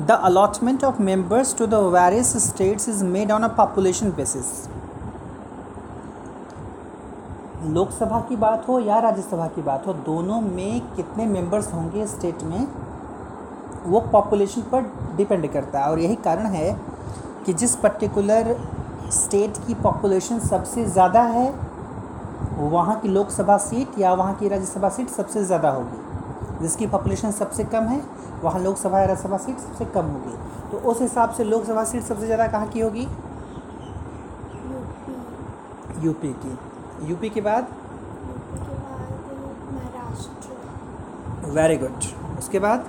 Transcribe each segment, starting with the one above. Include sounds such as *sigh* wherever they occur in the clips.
The allotment of members to the various states is made on a population basis Lok Sabha की बात हो या राज्यसभा की बात हो, दोनों में कितने मेंबर्स होंगे स्टेट में, वो पॉपुलेशन पर डिपेंड करता है। और यही कारण है कि जिस पर्टिकुलर स्टेट की पॉपुलेशन सबसे ज़्यादा है, वहाँ की लोकसभा सीट या वहाँ की राज्यसभा सीट सबसे ज़्यादा होगी, जिसकी पॉपुलेशन सबसे कम है। वहाँ लोकसभा या राज्यसभा सीट सबसे कम होगी। तो उस हिसाब से लोकसभा सीट सबसे ज़्यादा कहाँ की होगी? यूपी की। यूपी के बाद? Very good. उसके बाद?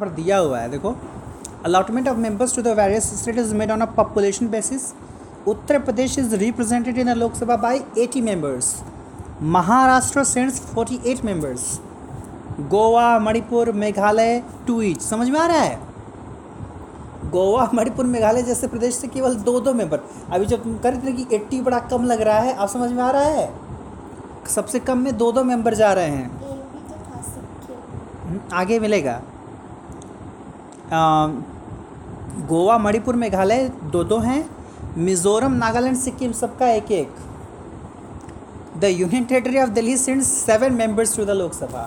पर दिया हुआ है, देखो। Allotment of members to the various state is made on a population basis Uttar Pradesh is represented in Lok Sabha by 80 members Maharashtra sends 48 members Goa Manipur Meghalaya two each समझ में आ रहा है? गोवा मणिपुर मेघालय जैसे प्रदेश से केवल दो दो मेंबर अभी जब तुम कर रहे थे कि एट्टी बड़ा कम लग रहा है आप समझ में आ रहा है? सबसे कम में दो दो मेंबर जा रहे हैं। तो हम्म, आगे मिलेगा। गोवा मणिपुर मेघालय दो दो हैं। मिजोरम, नागालैंड, सिक्किम, सबका एक एक the union territory of Delhi sends seven members to the Lok Sabha.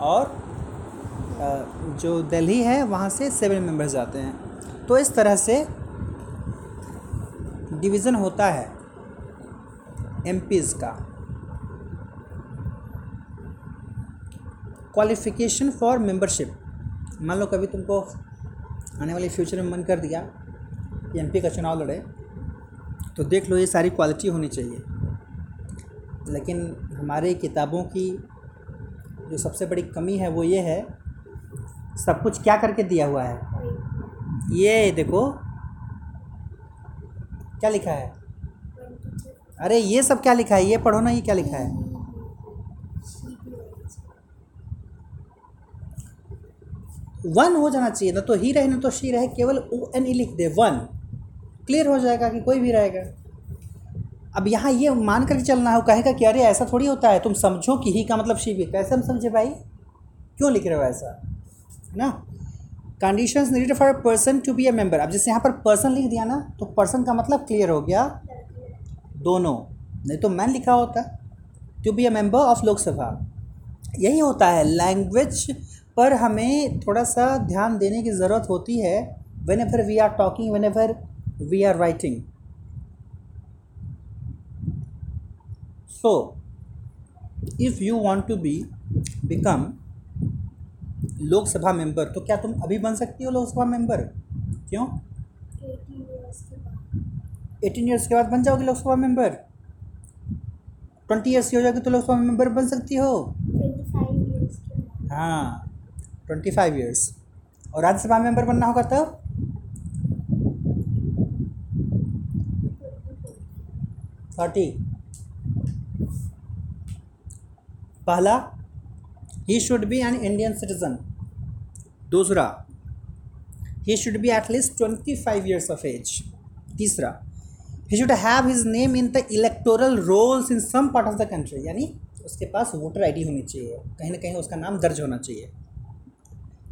और जो दिल्ली है, वहाँ से सेवन मेंबर्स जाते हैं। तो इस तरह से डिवीज़न होता है, एम का। Qualification for membership. मान लो कभी तुमको आने वाले फ्यूचर में मन कर दिया एमपी का चुनाव लड़े तो देख लो ये सारी क्वालिटी होनी चाहिए। लेकिन हमारे किताबों की जो सबसे बड़ी कमी है वो ये है, सब कुछ क्या करके दिया हुआ है? ये देखो, क्या लिखा है? अरे ये सब क्या लिखा है? ये पढ़ो ना, ये क्या लिखा है? वन हो जाना चाहिए, ना तो ही रहे, ना तो शी रहे, केवल ओ एन ई लिख दे वन क्लियर हो जाएगा कि कोई भी रहेगा। अब यहाँ ये मान करके चलना है वो कहेगा कि अरे ऐसा थोड़ी होता है, तुम समझो कि ही का मतलब शी कैसे हम समझे भाई? क्यों लिख रहे हो ऐसा? है ना? Condition needed for a person to be a member अब जैसे यहाँ पर पर्सन लिख दिया ना तो पर्सन का मतलब क्लियर हो गया दोनों। नहीं तो मैन लिखा होता to be a member of Lok Sabha यही होता है। लैंग्वेज पर हमें थोड़ा सा ध्यान देने की ज़रूरत होती है। Whenever we are talking whenever we are writing so if you want to be become Lok Sabha member तो क्या तुम अभी बन सकती हो लोकसभा मेंबर क्यों? एटीन ईयर्स के बाद बन जाओगे लोकसभा मेंबर ट्वेंटी ईयर्स की हो जाएगी तो लोकसभा मेंबर बन सकती हो. हाँ ट्वेंटी फाइव ईयर्स और राज्यसभा मेंबर बनना होगा तब? थर्टी। पहला he should be an Indian citizen दूसरा he should be at least twenty five years of age तीसरा he should have his name in the electoral rolls in some part of the country यानी उसके पास voter ID होनी चाहिए। कहीं ना कहीं उसका नाम दर्ज होना चाहिए।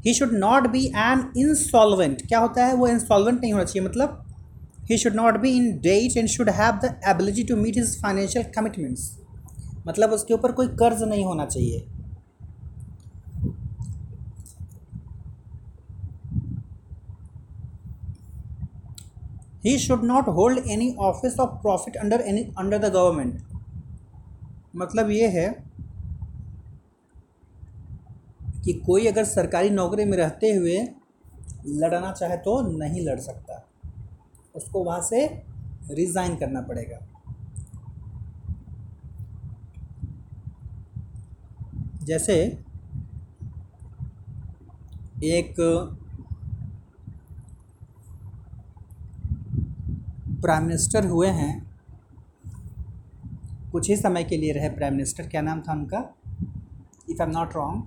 He should not be an insolvent क्या होता है? वो इंसॉल्वेंट नहीं होना चाहिए मतलब he should not be in debt and should have the ability to meet his financial commitments मतलब उसके ऊपर कोई कर्ज नहीं होना चाहिए। He should not hold any office of profit under any under the government मतलब ये है कि कोई अगर सरकारी नौकरी में रहते हुए लड़ना चाहे तो नहीं लड़ सकता। उसको वहाँ से रिज़ाइन करना पड़ेगा। जैसे एक प्राइम मिनिस्टर हुए हैं, कुछ ही समय के लिए रहे प्राइम मिनिस्टर क्या नाम था उनका? If I am not wrong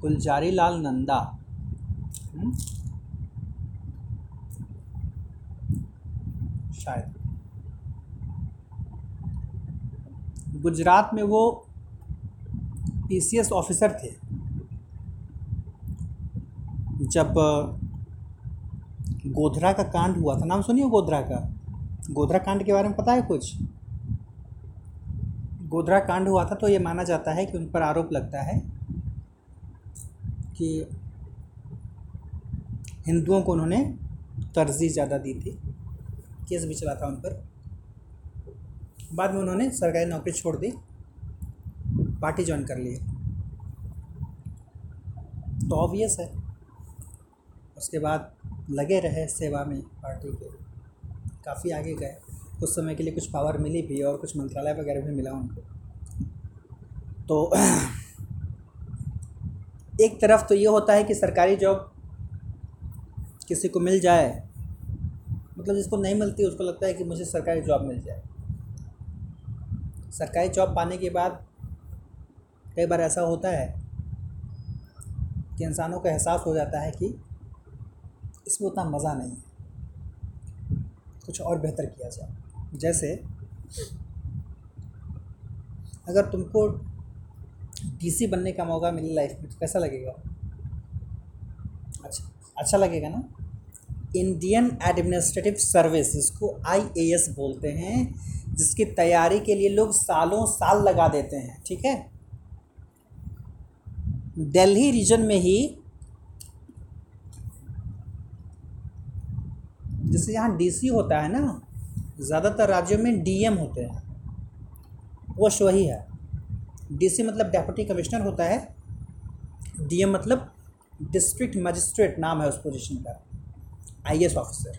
Gulzari Lal Nanda शायद। गुजरात में वो पीसीएस ऑफिसर थे। जब, गोधरा का कांड हुआ था, नाम सुनिए गोधरा का। गोधरा कांड के बारे में पता है कुछ? गोधरा कांड हुआ था तो ये माना जाता है कि उन पर आरोप लगता है कि हिंदुओं को उन्होंने तरजीह ज़्यादा दी थी। केस भी चला था उन पर। बाद में उन्होंने सरकारी नौकरी छोड़ दी, पार्टी ज्वाइन कर ली। तो ऑब्वियस है। उसके बाद लगे रहे सेवा में पार्टी के। काफ़ी आगे गए। कुछ समय के लिए कुछ पावर मिली भी और कुछ मंत्रालय वगैरह भी मिला उनको। तो एक तरफ़ तो ये होता है कि सरकारी जॉब किसी को मिल जाए मतलब जिसको नहीं मिलती, उसको लगता है कि मुझे सरकारी जॉब मिल जाए। सरकारी जॉब पाने के बाद कई बार ऐसा होता है कि इंसानों को एहसास हो जाता है कि इसमें उतना मज़ा नहीं है। कुछ और बेहतर किया जाए। जैसे अगर तुमको डीसी बनने का मौका मिले लाइफ में तो कैसा लगेगा? अच्छा अच्छा लगेगा ना? इंडियन एडमिनिस्ट्रेटिव सर्विस जिसको आईएएस बोलते हैं, जिसकी तैयारी के लिए लोग सालों साल लगा देते हैं, ठीक है? दिल्ली रीजन में ही, जैसे यहाँ डीसी होता है ना, ज़्यादातर राज्यों में डीएम होते हैं। पोस्ट वही है डीसी मतलब डेप्यूटी कमिश्नर होता है। डीएम मतलब डिस्ट्रिक्ट मजिस्ट्रेट नाम है उस पोजीशन का आईएएस ऑफिसर।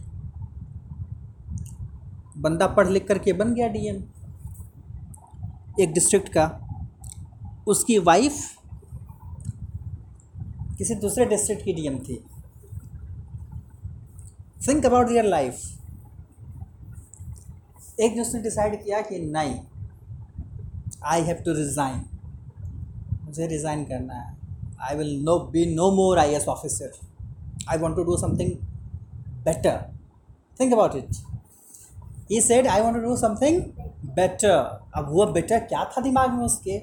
बंदा पढ़ लिख करके बन गया डीएम। एक डिस्ट्रिक्ट का। उसकी वाइफ किसी दूसरे डिस्ट्रिक्ट की डीएम थी। थिंक अबाउट योर लाइफ एक दिन उसने डिसाइड किया कि नहीं आई हैव टू रिज़ाइन मुझे रिज़ाइन करना है। I will no be no more I S officer I want to do something better think about it he said I want to do something better अब वो better क्या था दिमाग में उसके?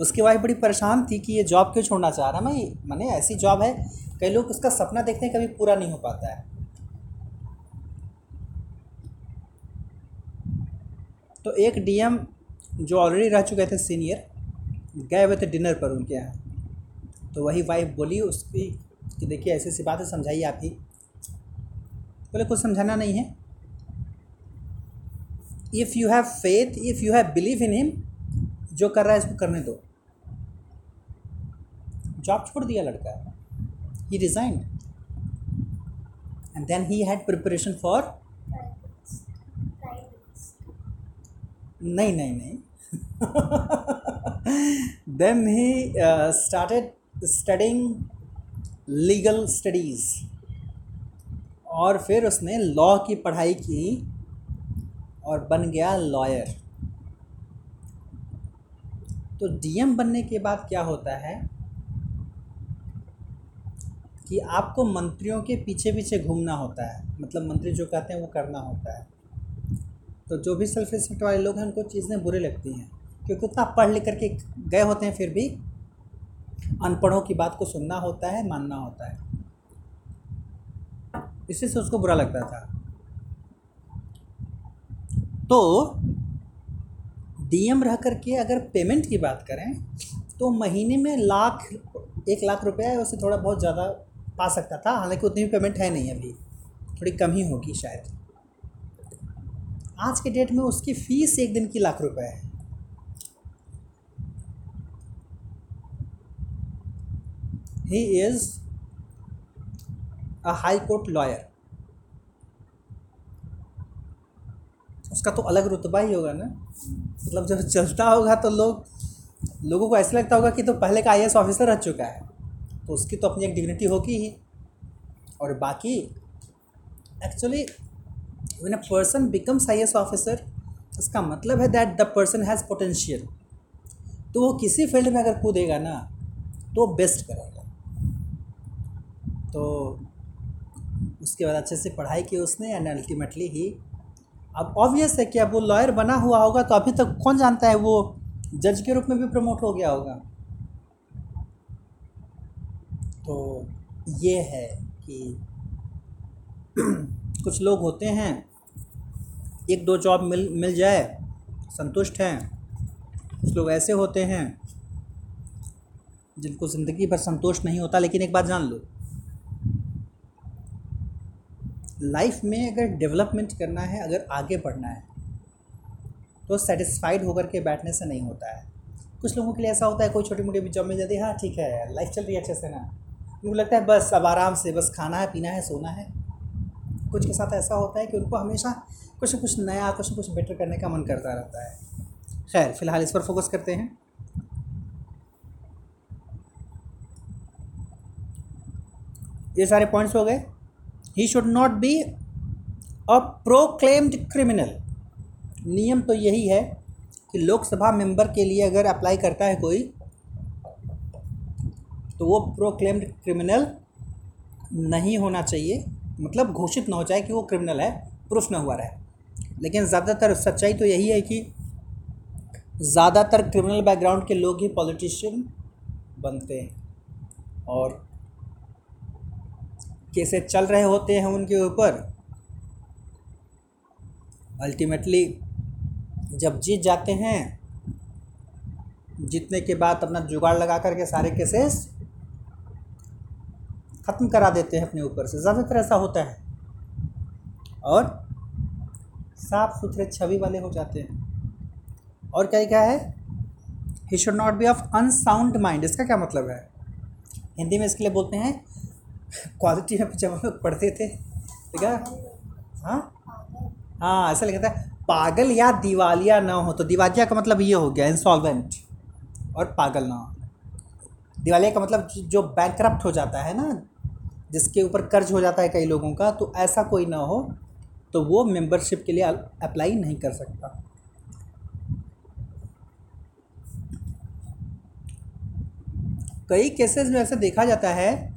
उसकी वाइफ बड़ी परेशान थी कि ये जॉब क्यों छोड़ना चाह रहा मैं मैंने ऐसी जॉब है, कई लोग उसका सपना देखते हैं कभी पूरा नहीं हो पाता है। तो एक डीएम जो ऑलरेडी रह चुके थे सीनियर गए हुए थे डिनर पर उनके यहाँ। तो वही वाइफ बोली उसकी कि, देखिए ऐसी ऐसी बात है समझाइए आप ही। बोले, कुछ समझाना नहीं है। If you have faith if you have believe in him जो कर रहा है, इसको करने दो। जॉब छोड़ दिया लड़का। He resigned and then he had preparation for. नहीं नहीं नहीं। Then he started studying legal studies और फिर उसने लॉ की पढ़ाई की और बन गया लॉयर। तो डीएम बनने के बाद क्या होता है कि आपको मंत्रियों के पीछे पीछे घूमना होता है। मतलब मंत्री जो कहते हैं वो करना होता है। तो जो भी सेल्फ रिस्पेक्ट वाले लोग हैं, उनको चीज़ें बुरी लगती हैं। क्योंकि उतना पढ़ लिख करके गए होते हैं, फिर भी अनपढ़ों की बात को सुनना होता है, मानना होता है। इसी से उसको बुरा लगता था। तो डीएम रह करके अगर पेमेंट की बात करें तो महीने में लाख, एक लाख रुपया है उससे थोड़ा बहुत ज़्यादा पा सकता था। हालाँकि उतनी भी पेमेंट है नहीं अभी। थोड़ी कम ही होगी शायद। आज के डेट में उसकी फ़ीस एक दिन की लाख रुपए है। He is a high court lawyer उसका तो अलग रुतबा ही होगा ना। मतलब जब चलता होगा तो लोग, लोगों को ऐसा लगता होगा कि तो पहले का आई ऑफिसर रह चुका है। तो उसकी तो अपनी एक डिग्निटी होगी ही। और बाकी actually when a person becomes IAS officer इसका मतलब है that the person has potential तो वो किसी फ़ील्ड में अगर कूदेगा ना तो बेस्ट करेगा। तो उसके बाद अच्छे से पढ़ाई की उसने एंड अल्टीमेटली ही अब ऑब्वियस है कि अब वो लॉयर बना हुआ होगा तो अभी तक कौन जानता है वो जज के रूप में भी प्रमोट हो गया होगा? तो ये है कि *clears throat* कुछ लोग होते हैं, एक दो जॉब मिल मिल जाए, संतुष्ट हैं, कुछ लोग ऐसे होते हैं जिनको ज़िंदगी भर संतोष नहीं होता, लेकिन एक बात जान लो लाइफ में अगर डेवलपमेंट करना है, अगर आगे बढ़ना है तो सेटिस्फाइड होकर के बैठने से नहीं होता है। कुछ लोगों के लिए ऐसा होता है, कोई छोटी मोटी भी जॉब मिल जाती है हाँ ठीक है लाइफ चल रही है अच्छे से ना। उनको लगता है, बस, अब आराम से, बस खाना है, पीना है, सोना है। कुछ के साथ ऐसा होता है कि उनको हमेशा कुछ न कुछ नया, कुछ न कुछ बेटर करने का मन करता रहता है। खैर, फ़िलहाल इस पर फोकस करते हैं। ये सारे पॉइंट्स हो गए। He should not be a proclaimed criminal नियम तो यही है कि लोकसभा मेंबर के लिए अगर अप्लाई करता है कोई तो वो प्रोक्लेम्ड क्रिमिनल नहीं होना चाहिए। मतलब घोषित ना हो जाए कि वो क्रिमिनल है प्रूफ ना हुआ रहे। लेकिन ज़्यादातर सच्चाई तो यही है कि ज़्यादातर क्रिमिनल बैकग्राउंड के लोग ही पॉलिटिशियन बनते हैं। और केसेस चल रहे होते हैं उनके ऊपर। अल्टीमेटली जब जीत जाते हैं, जीतने के बाद अपना जुगाड़ लगा करके सारे केसेस ख़त्म करा देते हैं अपने ऊपर से। ज़्यादातर ऐसा होता है। और साफ़ सुथरे छवि वाले हो जाते हैं। और क्या क्या है? He should not be of unsound mind इसका क्या मतलब है? हिंदी में इसके लिए बोलते हैं क्वालिटी में जब हम लोग पढ़ते थे, ठीक है? हाँ? हाँ ऐसा लिखा था, पागल या दिवालिया ना हो तो दिवालिया का मतलब ये हो गया इंसॉल्वेंट और पागल ना हो। दिवालिया का मतलब जो बैंक हो जाता है ना, जिसके ऊपर कर्ज हो जाता है कई लोगों का तो ऐसा कोई ना हो तो वो मेंबरशिप के लिए अप्लाई नहीं कर सकता। कई केसेस में ऐसा देखा जाता है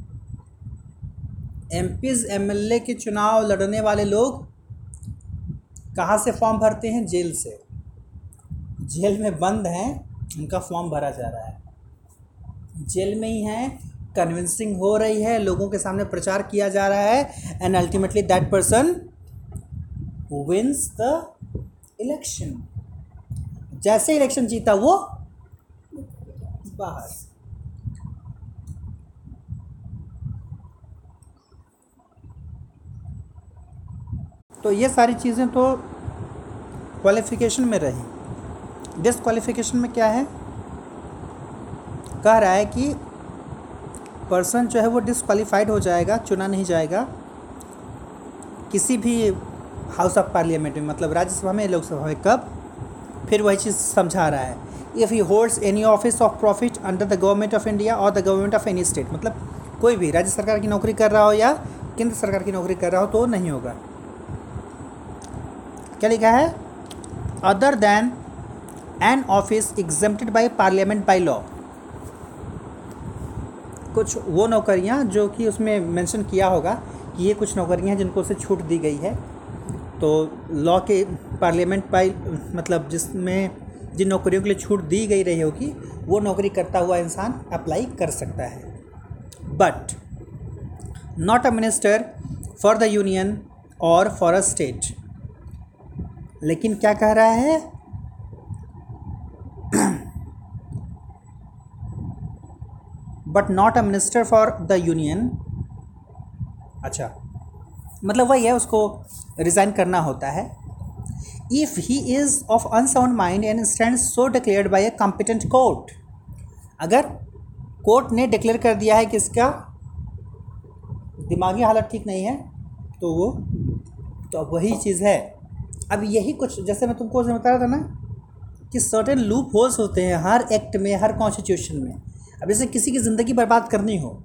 एम पीज़ एम के चुनाव लड़ने वाले लोग कहाँ से फॉर्म भरते हैं? जेल से। जेल में बंद हैं, उनका फॉर्म भरा जा रहा है। जेल में ही हैं कन्विंसिंग हो रही है, लोगों के सामने प्रचार किया जा रहा है and ultimately that person wins the election जैसे इलेक्शन जीता वो बाहर। तो ये सारी चीज़ें तो क्वालिफ़िकेशन में रही। डिसक्वालिफ़िकेशन में क्या है? कह रहा है कि पर्सन जो है वो डिसक्वालीफाइड हो जाएगा, चुना नहीं जाएगा किसी भी हाउस ऑफ़ पार्लियामेंट में मतलब राज्यसभा में, लोकसभा में। कब? फिर वही चीज़ समझा रहा है। If he holds any office of profit under the government of India और the government of any state मतलब कोई भी, राज्य सरकार की नौकरी कर रहा हो या केंद्र सरकार की नौकरी कर रहा हो तो नहीं होगा। क्या लिखा है? Other than an office exempted by parliament by law कुछ वो नौकरियाँ जो कि उसमें मेंशन किया होगा कि ये कुछ नौकरियाँ हैं जिनको उसे छूट दी गई है। तो लॉ के पार्लियामेंट बाई मतलब जिसमें जिन नौकरियों के लिए छूट दी गई रही होगी, वो नौकरी करता हुआ इंसान अप्लाई कर सकता है। But not a minister for the union और फॉर अ स्टेट लेकिन क्या कह रहा है? But not a minister for the union अच्छा मतलब वही है, उसको रिज़ाइन करना होता है। If he is of unsound mind and stand so declared by a competent court अगर कोर्ट ने डिक्लेयर कर दिया है कि इसका दिमागी हालत ठीक नहीं है तो वो तो वही चीज़ है। अब यही कुछ, जैसे मैं तुमको बता रहा था ना, कि सर्टेन लूप होल्स होते हैं हर एक्ट में, हर कॉन्स्टिट्यूशन में। अब जैसे किसी की ज़िंदगी बर्बाद करनी हो,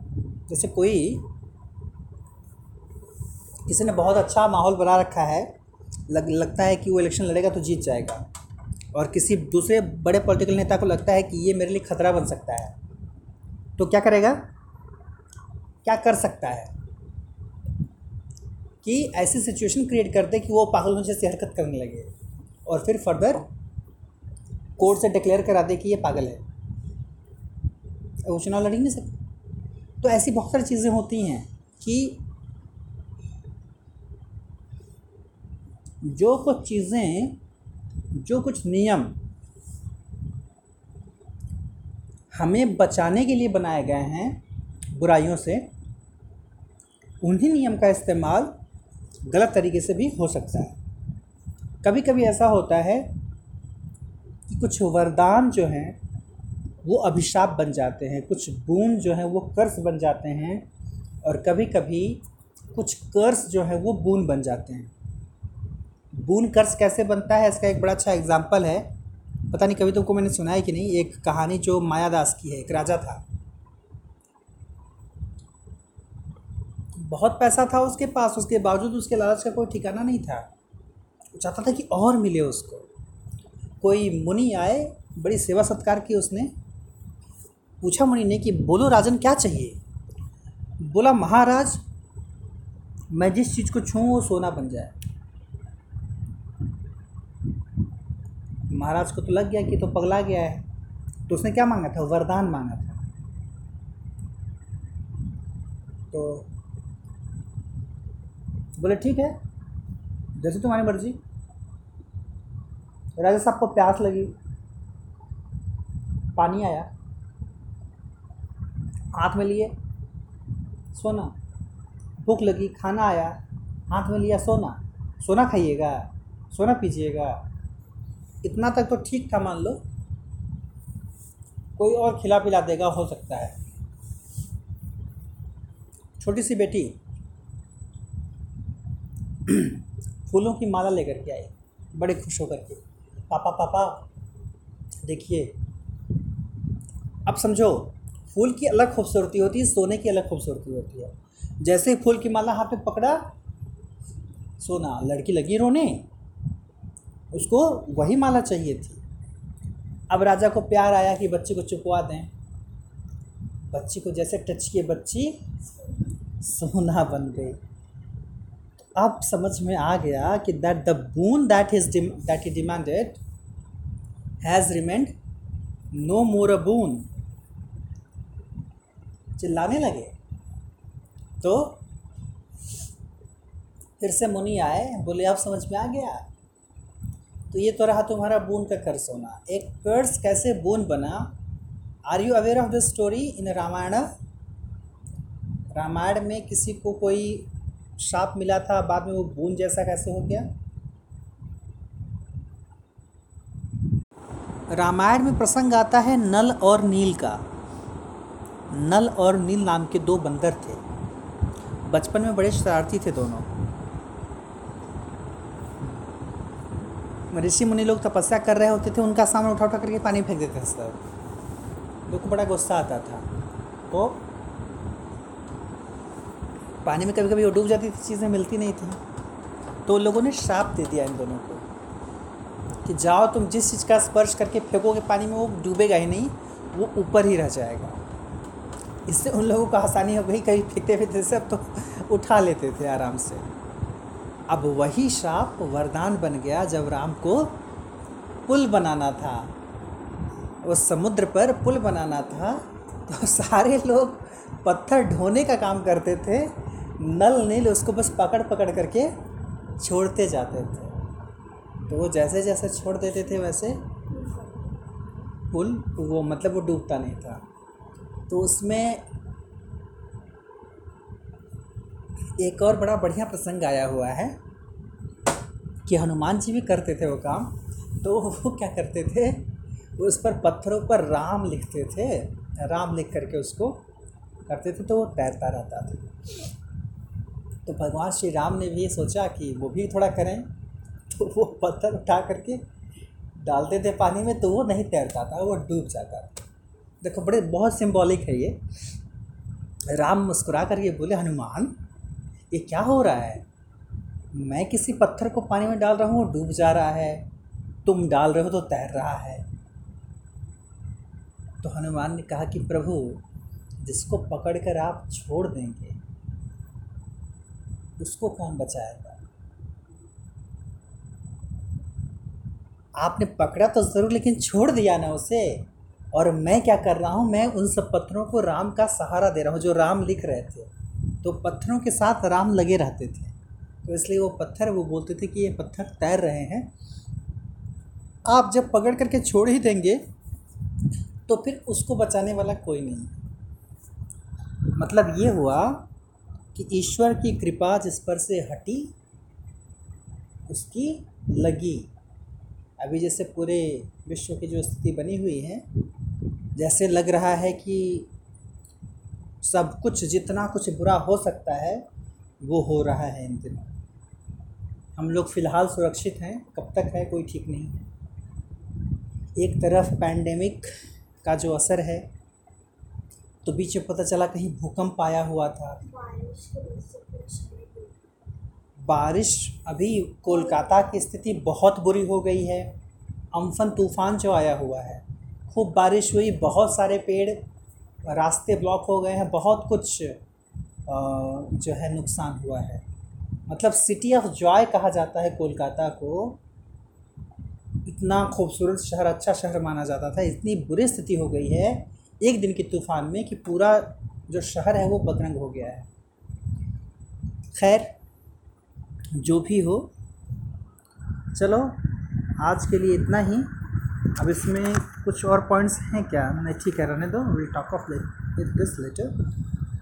जैसे कोई, किसी ने बहुत अच्छा माहौल बना रखा है, लग, लगता है कि वो इलेक्शन लड़ेगा तो जीत जाएगा। और किसी दूसरे बड़े पॉलिटिकल नेता को लगता है कि ये मेरे लिए खतरा बन सकता है। तो क्या करेगा? क्या कर सकता है? कि ऐसी सिचुएशन क्रिएट कर दे कि वो पागल पागलों जैसी हरकत करने लगे। और फिर फर्दर कोर्ट से डिक्लेयर करा दे कि ये पागल है। वो चुनाव लड़ ही नहीं सकते तो ऐसी बहुत सारी चीज़ें होती हैं कि जो कुछ चीज़ें, जो कुछ नियम हमें बचाने के लिए बनाए गए हैं बुराइयों से, उन्हीं नियम का इस्तेमाल गलत तरीके से भी हो सकता है। कभी कभी ऐसा होता है कि कुछ वरदान जो हैं, वो अभिशाप बन जाते हैं, कुछ बूंद जो हैं, वो कर्स बन जाते हैं और कभी कभी कुछ कर्स जो है, वो बूंद बन जाते हैं। बून कर्स कैसे बनता है, इसका एक बड़ा अच्छा एग्ज़ाम्पल है। पता नहीं कभी तुमको मैंने सुना है कि नहीं, एक कहानी जो मायादास की है, एक राजा था। बहुत पैसा था उसके पास, उसके बावजूद उसके लालच का कोई ठिकाना नहीं था। वो चाहता था कि और मिले उसको। कोई मुनि आए, बड़ी सेवा सत्कार की उसने। पूछा मुनि ने कि, बोलो राजन, क्या चाहिए? बोला, महाराज, मैं जिस चीज़ को छूँ वो सोना बन जाए। महाराज को तो लग गया कि तो पगला गया है। तो उसने क्या मांगा था? वरदान मांगा था। तो बोले, ठीक है, जैसे तुम्हारी मर्ज़ी। राजा साहब को प्यास लगी। पानी आया। हाथ में लिए सोना। भूख लगी, खाना आया। हाथ में लिया सोना। सोना खाइएगा, सोना पीजिएगा। इतना तक तो ठीक था मान लो। कोई और खिला पिला देगा, हो सकता है। छोटी सी बेटी *clears throat* फूलों की माला लेकर के आई बड़े खुश होकर के। पापा पापा, देखिए, अब समझो, फूल की अलग खूबसूरती होती है, सोने की अलग खूबसूरती होती है। जैसे ही फूल की माला हाथ में पकड़ा, सोना, लड़की लगी रोने, उसको वही माला चाहिए थी। अब राजा को प्यार आया कि बच्ची को चुपवा दें। बच्ची को जैसे टच किए बच्ची, सोना बन गई। अब समझ में आ गया कि that the boon that is that he demanded has remained no more a boon चिल्लाने लगे। तो फिर से मुनि आए, बोले, अब समझ में आ गया। तो ये तो रहा तुम्हारा बून का कर्स होना। एक कर्स कैसे बून बना? Are you aware of this story in Ramayana Ramayana में किसी को कोई श्राप मिला था, बाद में वो बून जैसा कैसे हो गया? रामायण में प्रसंग आता है नल और नील का। नल और नील नाम के दो बंदर थे। बचपन में बड़े शरारती थे दोनों। ऋषि मुनि लोग तपस्या कर रहे होते थे, उनका सामान उठा उठा करके पानी फेंक देते थे सब लोग को बड़ा गुस्सा आता था। तो पानी में कभी कभी वो डूब जाती थी, चीज़ें मिलती नहीं थी। तो लोगों ने श्राप दे दिया इन दोनों को कि जाओ तुम जिस चीज़ का स्पर्श करके फेंकोगे पानी में, वो डूबेगा ही नहीं, वो ऊपर ही रह जाएगा। इससे उन लोगों को आसानी हो गई, कहीं फेंकते फेंकते सब तो उठा लेते थे आराम से। अब वही श्राप वरदान बन गया जब राम को पुल बनाना था। उस समुद्र पर पुल बनाना था तो सारे लोग पत्थर ढोने का काम करते थे। नल नील उसको बस पकड़ पकड़ करके छोड़ते जाते थे। तो वो जैसे जैसे छोड़ देते थे, वैसे पुल वो मतलब वो डूबता नहीं था। तो उसमें एक और बड़ा बढ़िया प्रसंग आया हुआ है कि हनुमान जी भी करते थे वो काम। तो वो क्या करते थे, उस पर पत्थरों पर राम लिखते थे, राम लिख करके उसको करते थे तो वो तैरता रहता था। तो भगवान श्री राम ने भी सोचा कि वो भी थोड़ा करें। तो वो पत्थर उठा करके डालते थे पानी में तो वो नहीं तैरता था वो डूब जाता था। देखो, बड़े, बहुत सिंबॉलिक है ये। राम मुस्कुरा कर ये बोले, हनुमान, ये क्या हो रहा है? मैं किसी पत्थर को पानी में डाल रहा हूँ वो डूब जा रहा है। तुम डाल रहे हो तो तैर रहा है। तो हनुमान ने कहा कि, प्रभु, जिसको पकड़ कर आप छोड़ देंगे उसको कौन बचाएगा? आपने पकड़ा तो ज़रूर, लेकिन छोड़ दिया ना उसे। और मैं क्या कर रहा हूँ? मैं उन सब पत्थरों को राम का सहारा दे रहा हूँ, जो राम लिख रहे थे। तो पत्थरों के साथ राम लगे रहते थे। तो इसलिए वो पत्थर, वो बोलते थे कि ये पत्थर तैर रहे हैं। आप जब पकड़ करके छोड़ ही देंगे तो फिर उसको बचाने वाला कोई नहीं मतलब ये हुआ कि ईश्वर की कृपा जिस पर से हटी, उसकी लगी। अभी जैसे पूरे विश्व की जो स्थिति बनी हुई है, जैसे लग रहा है कि सब कुछ जितना कुछ बुरा हो सकता है, वो हो रहा है इन दिनों। हम लोग फ़िलहाल सुरक्षित हैं, कब तक है कोई ठीक नहीं है। एक तरफ़ पैंडेमिक का जो असर है तो बीच में पता चला कहीं भूकंप आया हुआ था। बारिश अभी कोलकाता की स्थिति बहुत बुरी हो गई है। अम्फन तूफ़ान जो आया हुआ है, खूब बारिश हुई, बहुत सारे पेड़ रास्ते ब्लॉक हो गए हैं, बहुत कुछ जो है नुकसान हुआ है। मतलब सिटी ऑफ़ जॉय कहा जाता है कोलकाता को। इतना खूबसूरत शहर अच्छा शहर माना जाता था, इतनी बुरी स्थिति हो गई है एक दिन के तूफ़ान में कि पूरा जो शहर है वो बदरंग हो गया है। खैर, जो भी हो, चलो, आज के लिए इतना ही। अब इसमें कुछ और पॉइंट्स हैं क्या? नहीं ठीक है, रहने दो। Will talk of this later